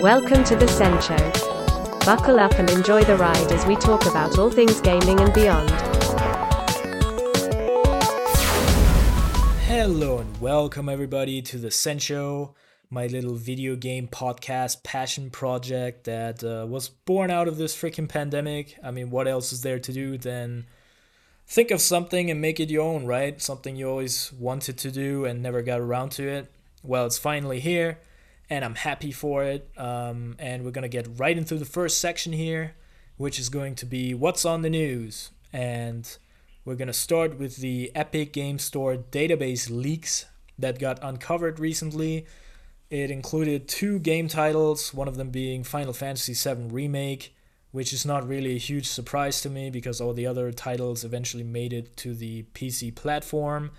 Welcome to the Sen Show. Buckle up and enjoy the ride as we talk about all things gaming and beyond. Hello and welcome everybody to the Sen Show, my little video game podcast passion project that uh, was born out of this freaking pandemic. I mean, what else is there to do than think of something and make it your own, right? Something you always wanted to do and never got around to it. Well, it's finally here, and I'm happy for it. Um, and we're gonna get right into the first section here, which is going to be what's on the news. And we're gonna start with the Epic Game Store database leaks that got uncovered recently. It included two game titles, one of them being Final Fantasy VII Remake which is not really a huge surprise to me because all the other titles eventually made it to the PC platform.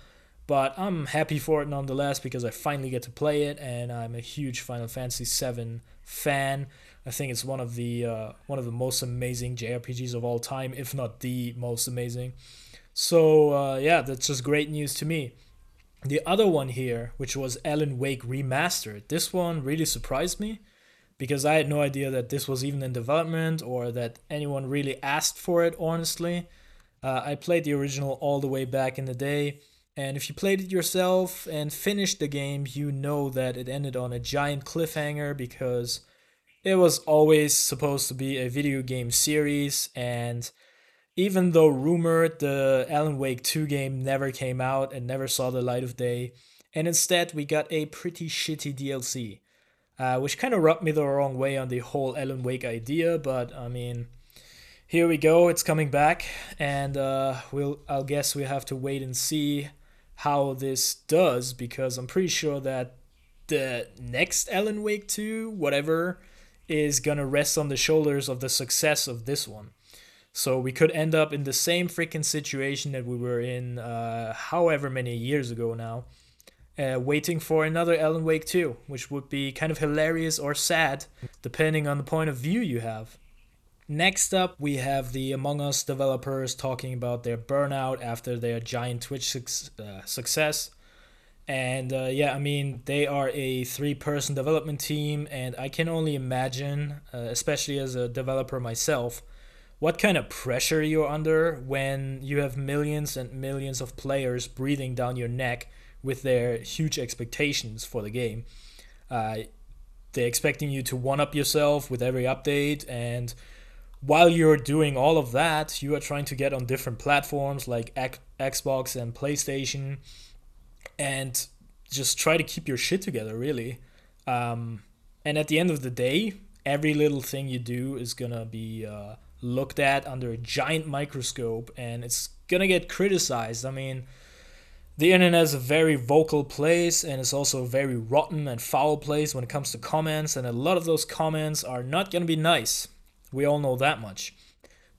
But I'm happy for it nonetheless because I finally get to play it, and I'm a huge Final Fantasy VII fan. I think it's one of the uh, one of the most amazing JRPGs of all time, if not the most amazing. So uh, yeah, that's just great news to me. The other one here, which was Alan Wake remastered, this one really surprised me because I had no idea that this was even in development or that anyone really asked for it, honestly. Uh, I played the original all the way back in the day, and if you played it yourself and finished the game, you know that it ended on a giant cliffhanger because it was always supposed to be a video game series, and even though rumored the Alan Wake 2 game never came out and never saw the light of day, and instead we got a pretty shitty DLC uh, which kind of rubbed me the wrong way on the whole Alan Wake idea. But I mean, here we go. It's coming back, and uh, we'll. I'll guess we have to wait and see how this does because I'm pretty sure that the next Alan Wake 2, whatever, is gonna rest on the shoulders of the success of this one. So we could end up in the same freaking situation that we were in uh, however many years ago now uh, waiting for another Alan Wake 2, which would be kind of hilarious or sad, depending on the point of view you have. Next up, we have the Among Us developers talking about their burnout after their giant Twitch su- uh, success. And uh, yeah, I mean, they are a three person development team, and I can only imagine, uh, especially as a developer myself, what kind of pressure you're under when you have millions and millions of players breathing down your neck with their huge expectations for the game. Uh, they're expecting you to one up yourself with every update, and while you're doing all of that, you are trying to get on different platforms like X- Xbox and PlayStation, and just try to keep your shit together, really. Um, and at the end of the day, every little thing you do is gonna be uh, looked at under a giant microscope, and it's gonna get criticized. I mean the internet is a very vocal place and it's also a very rotten and foul place when it comes to comments, and a lot of those comments are not going to be nice. We all know that much.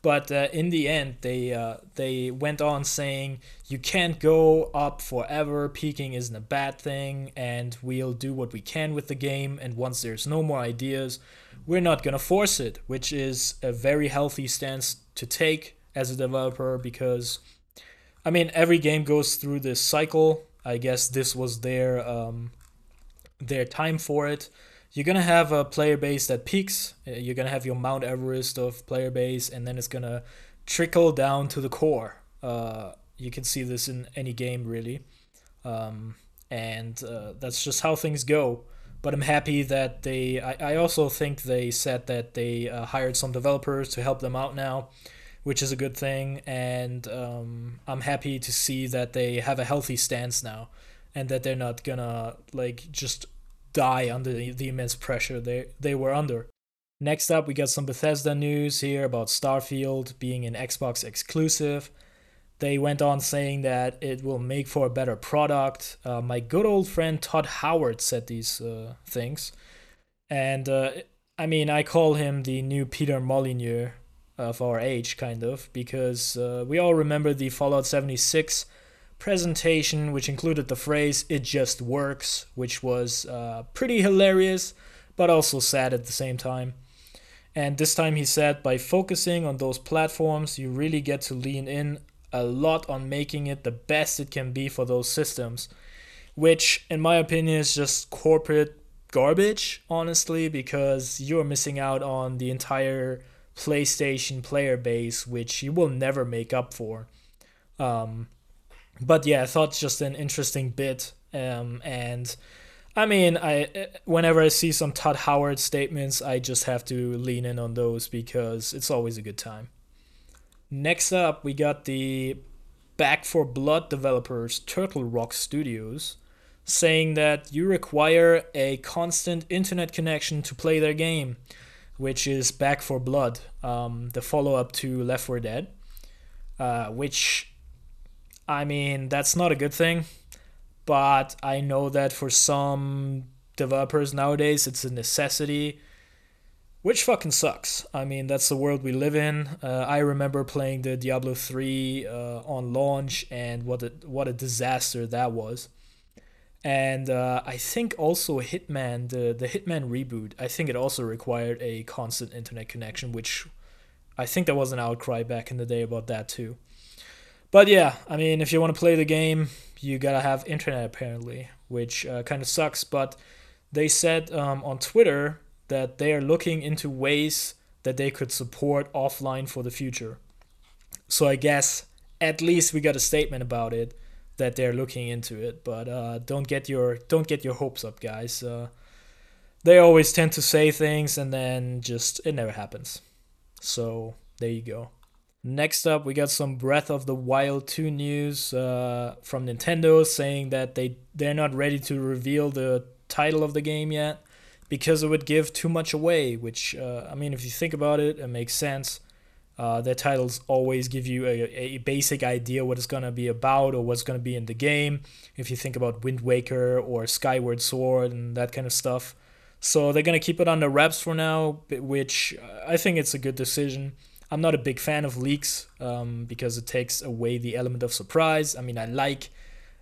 But uh, in the end, they uh, they went on saying you can't go up forever. Peaking isn't a bad thing, and we'll do what we can with the game. And once there's no more ideas, we're not gonna force it, which is a very healthy stance to take as a developer because I mean, every game goes through this cycle. I guess this was their um, their time for it. You're gonna have a player base that peaks. Uh, you're gonna have your Mount Everest of player base, and then it's gonna trickle down to the core. Uh, you can see this in any game, really, um, and uh, that's just how things go. But I'm happy that they. I, I also think they said that they uh, hired some developers to help them out now which is a good thing. And um, I'm happy to see that they have a healthy stance now, and that they're not gonna like just die under the, the immense pressure they they were under. Next up, we got some Bethesda news here about Starfield being an Xbox exclusive. They went on saying that it will make for a better product. Uh, my good old friend Todd Howard said these uh, things. And uh, I mean, I call him the new Peter Molyneux of our age, kind of, because uh, we all remember the Fallout 76 presentation, which included the phrase, it just works, which was uh, pretty hilarious, but also sad at the same time. And this time he said, by focusing on those platforms, you really get to lean in a lot on making it the best it can be for those systems, which, in my opinion, is just corporate garbage, honestly, because you're missing out on the entire PlayStation player base, which you will never make up for. Um, but yeah, I thought just an interesting bit. Um, and I mean, I whenever I see some Todd Howard statements, I just have to lean in on those because it's always a good time. Next up, we got the Back 4 Blood developers, Turtle Rock Studios, saying that you require a constant internet connection to play their game, which is Back 4 Blood, um, the follow up to Left 4 Dead, uh, which I mean, that's not a good thing, but I know that for some developers nowadays, it's a necessity, which fucking sucks. I mean, that's the world we live in. Uh, I remember playing the Diablo 3 uh, on launch, and what a, what a disaster that was. And uh, I think also Hitman, the, the Hitman reboot, I think it also required a constant internet connection, which I think there was an outcry back in the day about that too. But yeah, I mean, if you want to play the game, you gotta have internet apparently, which uh, kind of sucks. But they said um, on Twitter that they are looking into ways that they could support offline for the future. So I guess at least we got a statement about it that they're looking into it. But uh, don't get your don't get your hopes up, guys. Uh, they always tend to say things and then just it never happens. So there you go. Next up, we got some Breath of the Wild 2 news uh, from Nintendo saying that they they're not ready to reveal the title of the game yet because it would give too much away. Which uh, I mean, if you think about it, it makes sense. Uh, their titles always give you a, a basic idea what it's gonna be about or what's gonna be in the game. If you think about Wind Waker or Skyward Sword and that kind of stuff, so they're gonna keep it under wraps for now, which I think it's a good decision I'm not a big fan of leaks um, because it takes away the element of surprise. I mean, I like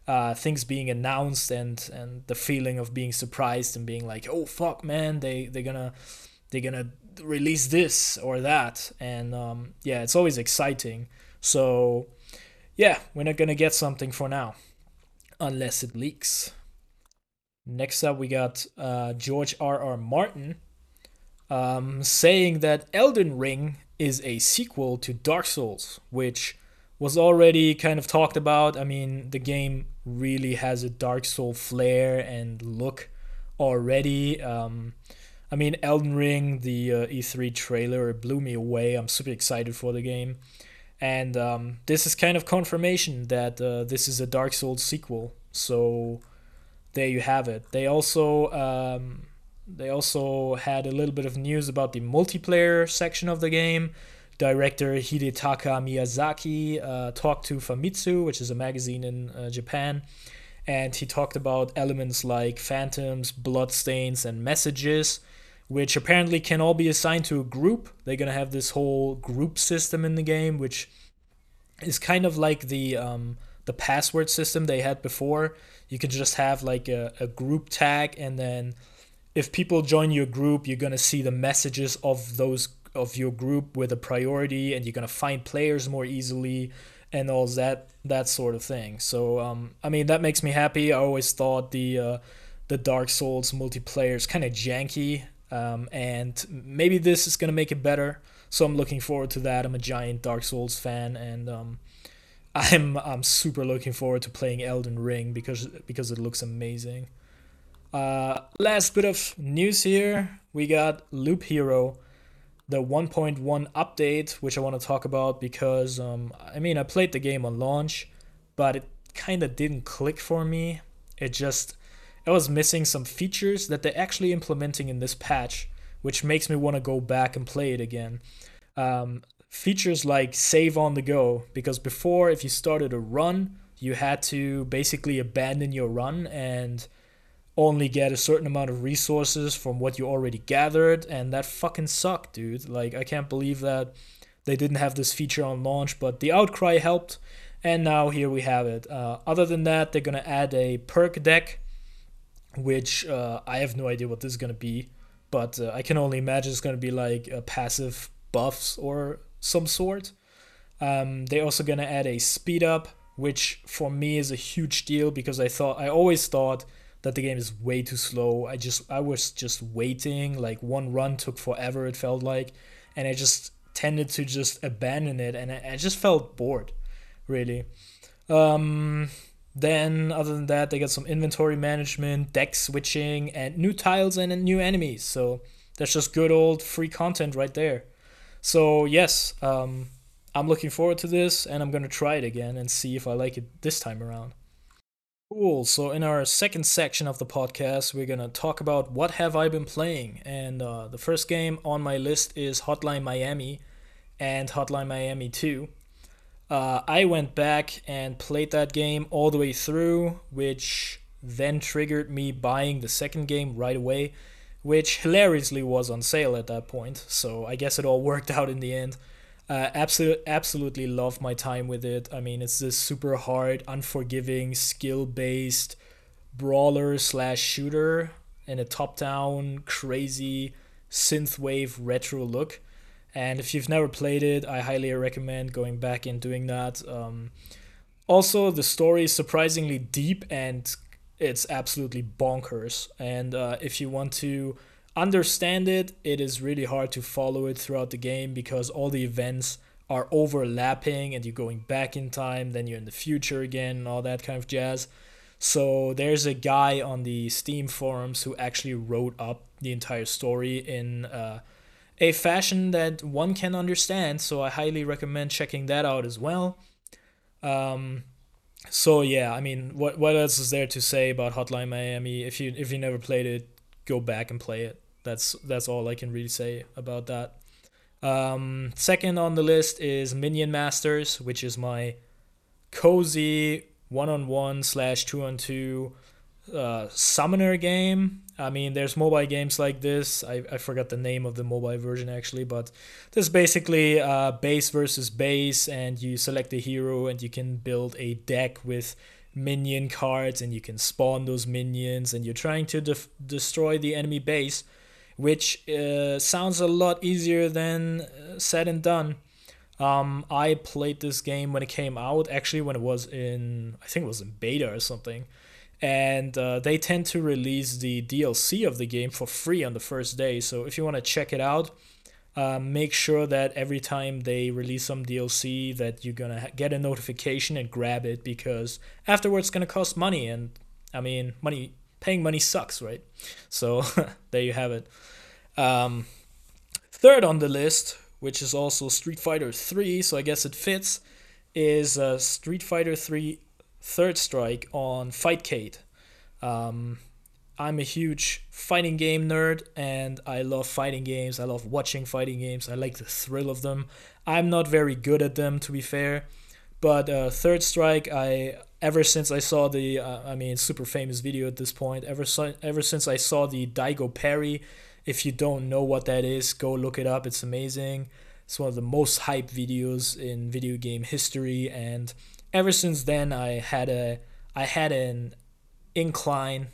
uh, things being announced and and the feeling of being surprised and being like, oh fuck, man, they they're gonna they're gonna release this or that, and um, yeah, it's always exciting. So yeah, we're not gonna get something for now, unless it leaks. Next up, we got uh, George R. R. Martin um, saying that Elden Ring is a sequel to Dark Souls, which was already kind of talked about. I mean, the game really has a Dark Soul flair and look already. Um, I mean, Elden Ring, the uh, E3 trailer, blew me away. I'm super excited for the game. And um, this is kind of confirmation that uh, this is a Dark Souls sequel. So there you have it. They also um, they also had a little bit of news about the multiplayer section of the game. Director Hidetaka Miyazaki uh, talked to Famitsu, which is a magazine in uh, Japan, and he talked about elements like phantoms, bloodstains, and messages, which apparently can all be assigned to a group. They're gonna have this whole group system in the game, which is kind of like the um, the password system they had before. You can just have like a, a group tag and then if people join your group, you're gonna see the messages of those of your group with a priority, and you're gonna find players more easily, and all that that sort of thing. So um, I mean that makes me happy. I always thought the uh, the Dark Souls multiplayer is kind of janky, um, and maybe this is gonna make it better. So I'm looking forward to that. I'm a giant Dark Souls fan, and um, I'm I'm super looking forward to playing Elden Ring because because it looks amazing. Uh, last bit of news here we got Loop Hero, the 1.1 update, which I want to talk about because, um, I mean, I played the game on launch, but it kind of didn't click for me. It just, it was missing some features that they're actually implementing in this patch, which makes me want to go back and play it again. Um, features like save on the go, because before, if you started a run, you had to basically abandon your run and only get a certain amount of resources from what you already gathered and that fucking sucked dude like i can't believe that they didn't have this feature on launch but the outcry helped and now here we have it uh, other than that they're to add a perk deck which uh, i have no idea what this is going to be but uh, i can only imagine it's going to be like a passive buffs or some sort Um, they're also gonna add a speed up, which for me is a huge deal because I thought I always thought that the game is way too slow. I just I was just waiting. Like one run took forever. It felt like, and I just tended to just abandon it, and I, I just felt bored, really. Um, then other than that, they got some inventory management, deck switching, and new tiles and new enemies. So that's just good old free content right there. So yes, um, I'm looking forward to this, and I'm gonna try it again and see if I like it this time around. Cool. So in our second section of the podcast, we're gonna talk about what have I been playing, and uh, the first game on my list is Hotline Miami, and Hotline Miami 2. Uh, I went back and played that game all the way through, which then triggered me buying the second game right away, which hilariously was on sale at that point. So I guess it all worked out in the end. Uh, absolutely, absolutely love my time with it. I mean, it's this super hard, unforgiving, skill-based brawler slash shooter in a top-down, crazy synthwave retro look. And if you've never played it, I highly recommend going back and doing that. Um, also, the story is surprisingly deep and it's absolutely bonkers. And uh, if you want to understand it, it is really hard to follow it throughout the game because all the events are overlapping and you're going back in time, then you're in the future again, and all that kind of jazz. So there's a guy on the Steam forums who actually wrote up the entire story in uh, a fashion that one can understand. So I highly recommend checking that out as well. Um, so yeah, I mean, what what else is there to say about Hotline Miami? If you if you never played it, go back and play it. That's that's all I can really say about that. Um, second on the list is Minion Masters, which is my cozy one-on-one slash two-on-two uh, summoner game. I mean, there's mobile games like this. I, I forgot the name of the mobile version actually, but this is basically uh, base versus base, and you select a hero and you can build a deck with minion cards, and you can spawn those minions, and you're trying to def- destroy the enemy base which uh, sounds a lot easier than uh, said and done. Um, I played this game when it came out, actually, when it was in, I think it was in beta or something. And uh, they tend to release the DLC of the game for free on the first day. So if you want to check it out, uh, make sure that every time they release some DLC that you're gonna get a notification and grab it because afterwards it's gonna cost money and I mean money paying money sucks, right? So there you have it. Um, third on the list, which is also Street Fighter 3, so I guess it fits, is uh, Street Fighter 3 Third Strike on Fightcade. Um, I'm a huge fighting game nerd and I love fighting games. I love watching fighting games. I like the thrill of them. I'm not very good at them, to be fair. But uh, Third Strike, I ever since I saw the, uh, I mean, super famous video at this point. Ever so, ever since I saw the Daigo parry, if you don't know what that is, go look it up. It's amazing. It's one of the most hyped videos in video game history, and ever since then, I had a, I had an incline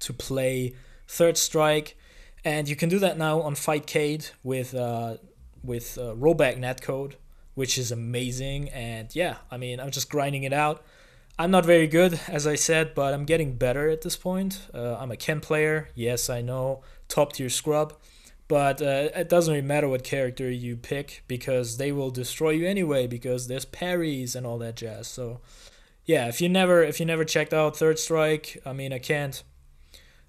to play Third Strike, and you can do that now on Fightcade with uh, with uh, rollback netcode which is amazing. And yeah, I mean, I'm just grinding it out. I'm not very good, as I said, but I'm getting better at this point. Uh, I'm a Ken player. Yes, I know, top tier scrub. But uh, it doesn't really matter what character you pick because they will destroy you anyway because there's parries and all that jazz. So yeah, if you never if you never checked out Third Strike, I mean I can't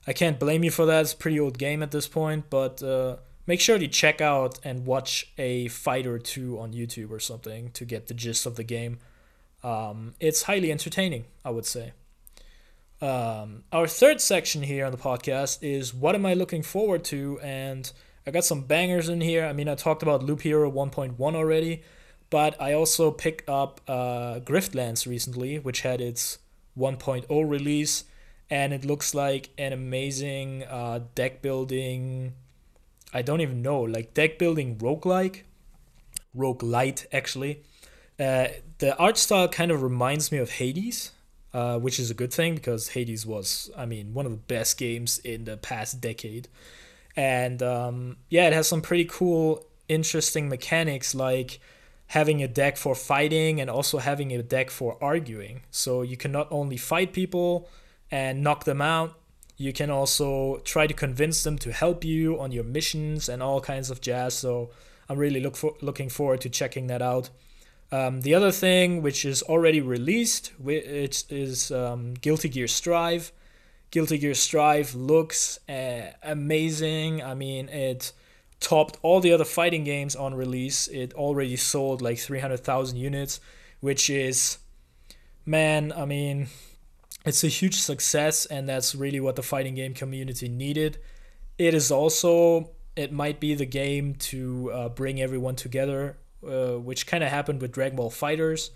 I can't blame you for that. It's a pretty old game at this point, but uh, make sure to check out and watch a fight or two on YouTube or something to get the gist of the game. Um, it's highly entertaining, I would say. Um, our third section here on the podcast is what am I looking forward to? And I got some bangers in here. I mean, I talked about Loop Hero 1.1 already, but I also picked up uh, Griftlands recently, which had its 1.0 release, and it looks like an amazing uh, deck building I don't even know, like deck building roguelike, roguelite actually. Uh, the art style kind of reminds me of Hades, uh, which is a good thing because Hades was, I mean, one of the best games in the past decade. And um, yeah, it has some pretty cool, interesting mechanics like having a deck for fighting and also having a deck for arguing. So you can not only fight people and knock them out, you can also try to convince them to help you on your missions and all kinds of jazz. So I'm really look for, looking forward to checking that out. Um, the other thing, which is already released, it is um, Guilty Gear Strive. Guilty Gear Strive looks uh, amazing. I mean, it topped all the other fighting games on release. It already sold like 300,000 units, which is, man, I mean, it's a huge success, and that's really what the fighting game community needed. It is also, it might be the game to uh, bring everyone together, uh, which kind of happened with Dragon Ball FighterZ.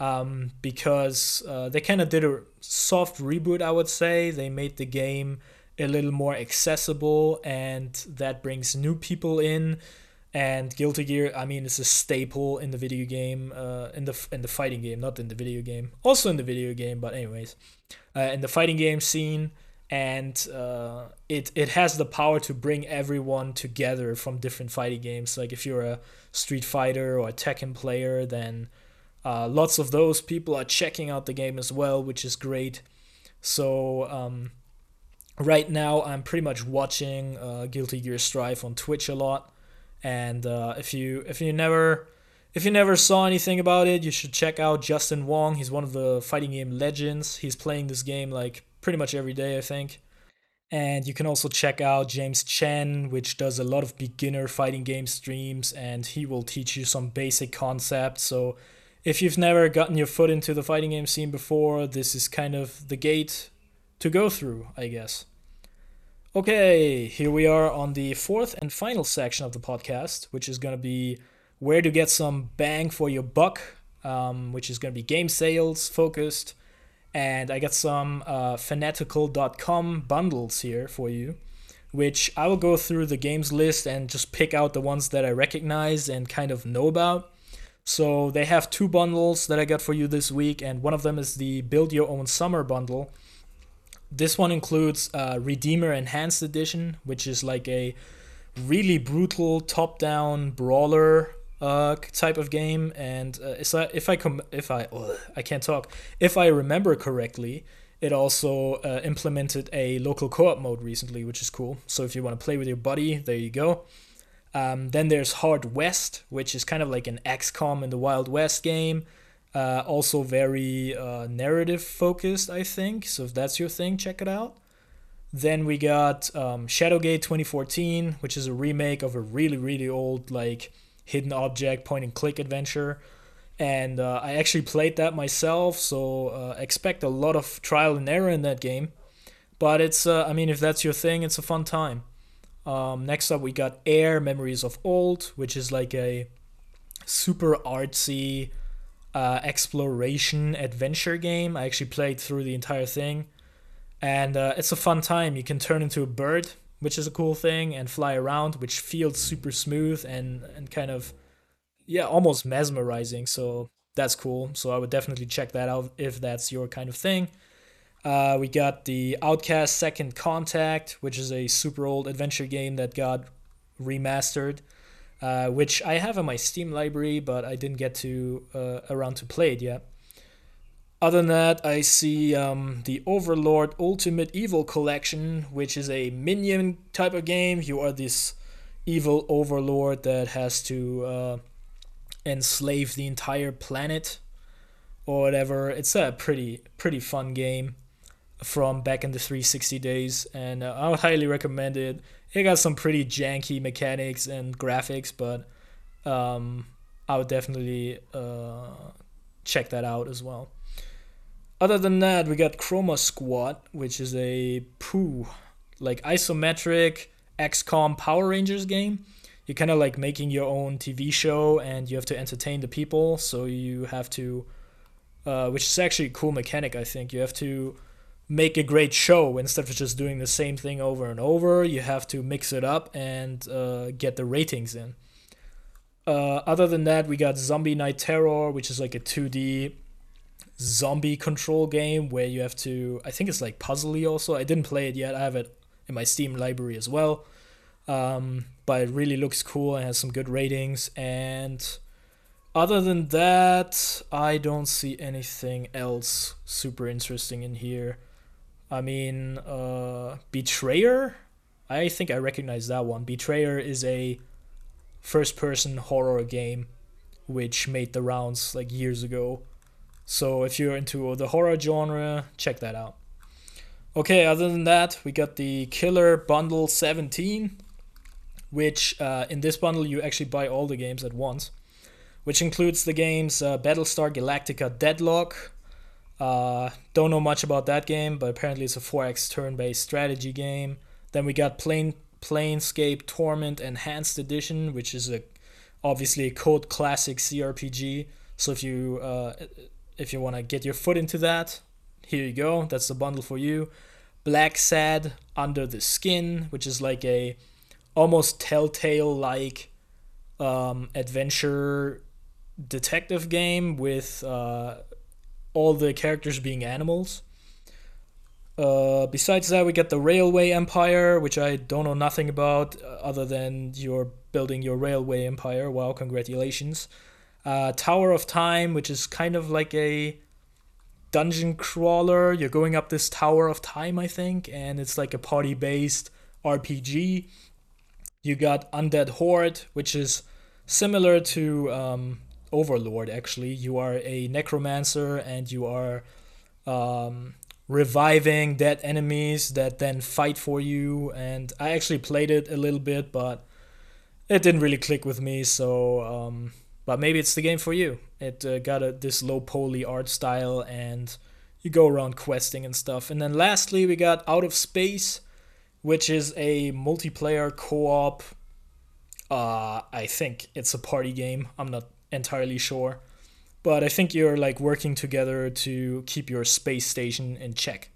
Um, because uh, they kind of did a soft reboot, I would say. They made the game a little more accessible and that brings new people in. And Guilty Gear I mean it's a staple in the video game uh, in the in the fighting game not in the video game. Also in the video game but anyways. Uh, in the fighting game scene and uh, it it has the power to bring everyone together from different fighting games. Like if you're a Street Fighter or a Tekken player then uh, lots of those people are checking out the game as well which is great so um, right now I'm pretty much watching uh, Guilty Gear Strive on Twitch a lot, and uh, if you if you never if you never saw anything about it, you should check out Justin Wong. He's one of the fighting game legends. He's playing this game like pretty much every day, I think. And you can also check out James Chen, which does a lot of beginner fighting game streams, and he will teach you some basic concepts. So, if you've never gotten your foot into the fighting game scene before, this is kind of the gate to go through, I guess. Okay, here we are on the fourth and final section of the podcast, which is going to be where to get some bang for your buck, um, which is going to be game sales focused. And I got some uh, fanatical.com bundles here for you, which I will go through the games list and just pick out the ones that I recognize and kind of know about. So they have two bundles that I got for you this week, and one of them is the Build Your Own Summer bundle this one includes uh, Redeemer Enhanced Edition, which is like a really brutal top-down brawler uh, type of game. And uh, it's a, if I com- if I oh, I can't talk if I remember correctly, it also uh, implemented a local co-op mode recently, which is cool. So if you want to play with your buddy, there you go. Um, then there's Hard West, which is kind of like an XCOM in the Wild West game. Uh, also very uh, narrative focused, I think. So if that's your thing, check it out. Then we got um, Shadowgate 2014, which is a remake of a really really old like hidden object point and click adventure. And uh, I actually played that myself, so uh, expect a lot of trial and error in that game. But it's, uh, I mean, if that's your thing, it's a fun time. Um, next up, we got AER Memories of Old, which is like a super artsy uh, exploration adventure game. I actually played through the entire thing, and uh, it's a fun time. You can turn into a bird, which is a cool thing, and fly around, which feels super smooth and and kind of yeah, almost mesmerizing. So that's cool. So I would definitely check that out if that's your kind of thing. Uh, we got the Outcast Second Contact, which is a super old adventure game that got remastered uh, which I have in my Steam library, but I didn't get to uh, around to play it yet. Other than that, I see um, the Overlord Ultimate Evil Collection, which is a minion type of game. You are this evil overlord that has to uh, enslave the entire planet or whatever. It's a pretty pretty fun game from back in the 360 days, and uh, I would highly recommend it it got some pretty janky mechanics and graphics, but um, I would definitely uh, check that out as well. Other than that, we got Chroma Squad, which is a poo, like isometric XCOM Power Rangers game. You're kind of like making your own TV show, and you have to entertain the people. So you have to, uh, which is actually a cool mechanic. I think you have to make a great show instead of just doing the same thing over and over. You have to mix it up and uh, get the ratings in. Uh, other than that, we got Zombie Night Terror, which is like a 2D zombie control game where you have to. I think it's like puzzly also. I didn't play it yet. I have it in my Steam library as well. Um, but it really looks cool and has some good ratings. And other than that, I don't see anything else super interesting in here. I mean, uh, Betrayer. I think I recognize that one. Betrayer is a first-person horror game, which made the rounds like years ago. So if you're into the horror genre, check that out. Okay, other than that, we got the Killer Bundle 17, which uh, in this bundle you actually buy all the games at once, which includes the games uh, Battlestar Galactica Deadlock. Uh, don't know much about that game, but apparently it's a 4x turn based strategy game. Then we got Plane, Planescape Torment Enhanced Edition, which is a obviously a code classic CRPG. So if you uh, if you want to get your foot into that, here you go. That's the bundle for you. Blacksad Under the Skin, which is like a almost Telltale like um, adventure detective game with uh, all the characters being animals. Uh, besides that, we get the Railway Empire, which I don't know nothing about uh, other than you're building your railway empire. Wow, congratulations. Uh, Tower of Time, which is kind of like a dungeon crawler. You're going up this Tower of Time, I think, and it's like a party based RPG. You got Undead Horde, which is similar to um, Overlord, actually. You are a necromancer and you are um, reviving dead enemies that then fight for you. And I actually played it a little bit, but it didn't really click with me, so. Um, but maybe it's the game for you. It uh, got a, this low poly art style, and you go around questing and stuff. And then lastly, we got Out of Space, which is a multiplayer co-op. Uh, I think it's a party game. I'm not entirely sure, but I think you're like working together to keep your space station in check.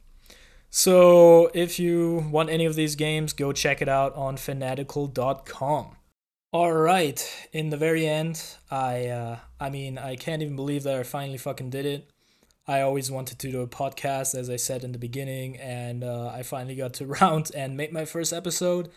So if you want any of these games, go check it out on fanatical.com. All right, in the very end, I uh, I mean, I can't even believe that I finally fucking did it. I always wanted to do a podcast, as I said in the beginning, and uh, I finally got to round and make my first episode.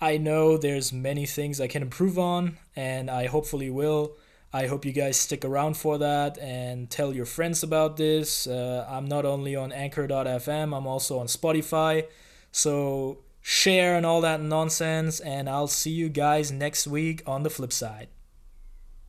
I know there's many things I can improve on, and I hopefully will. I hope you guys stick around for that and tell your friends about this. Uh, I'm not only on Anchor.fm, I'm also on Spotify. So share and all that nonsense. And I'll see you guys next week on the flip side.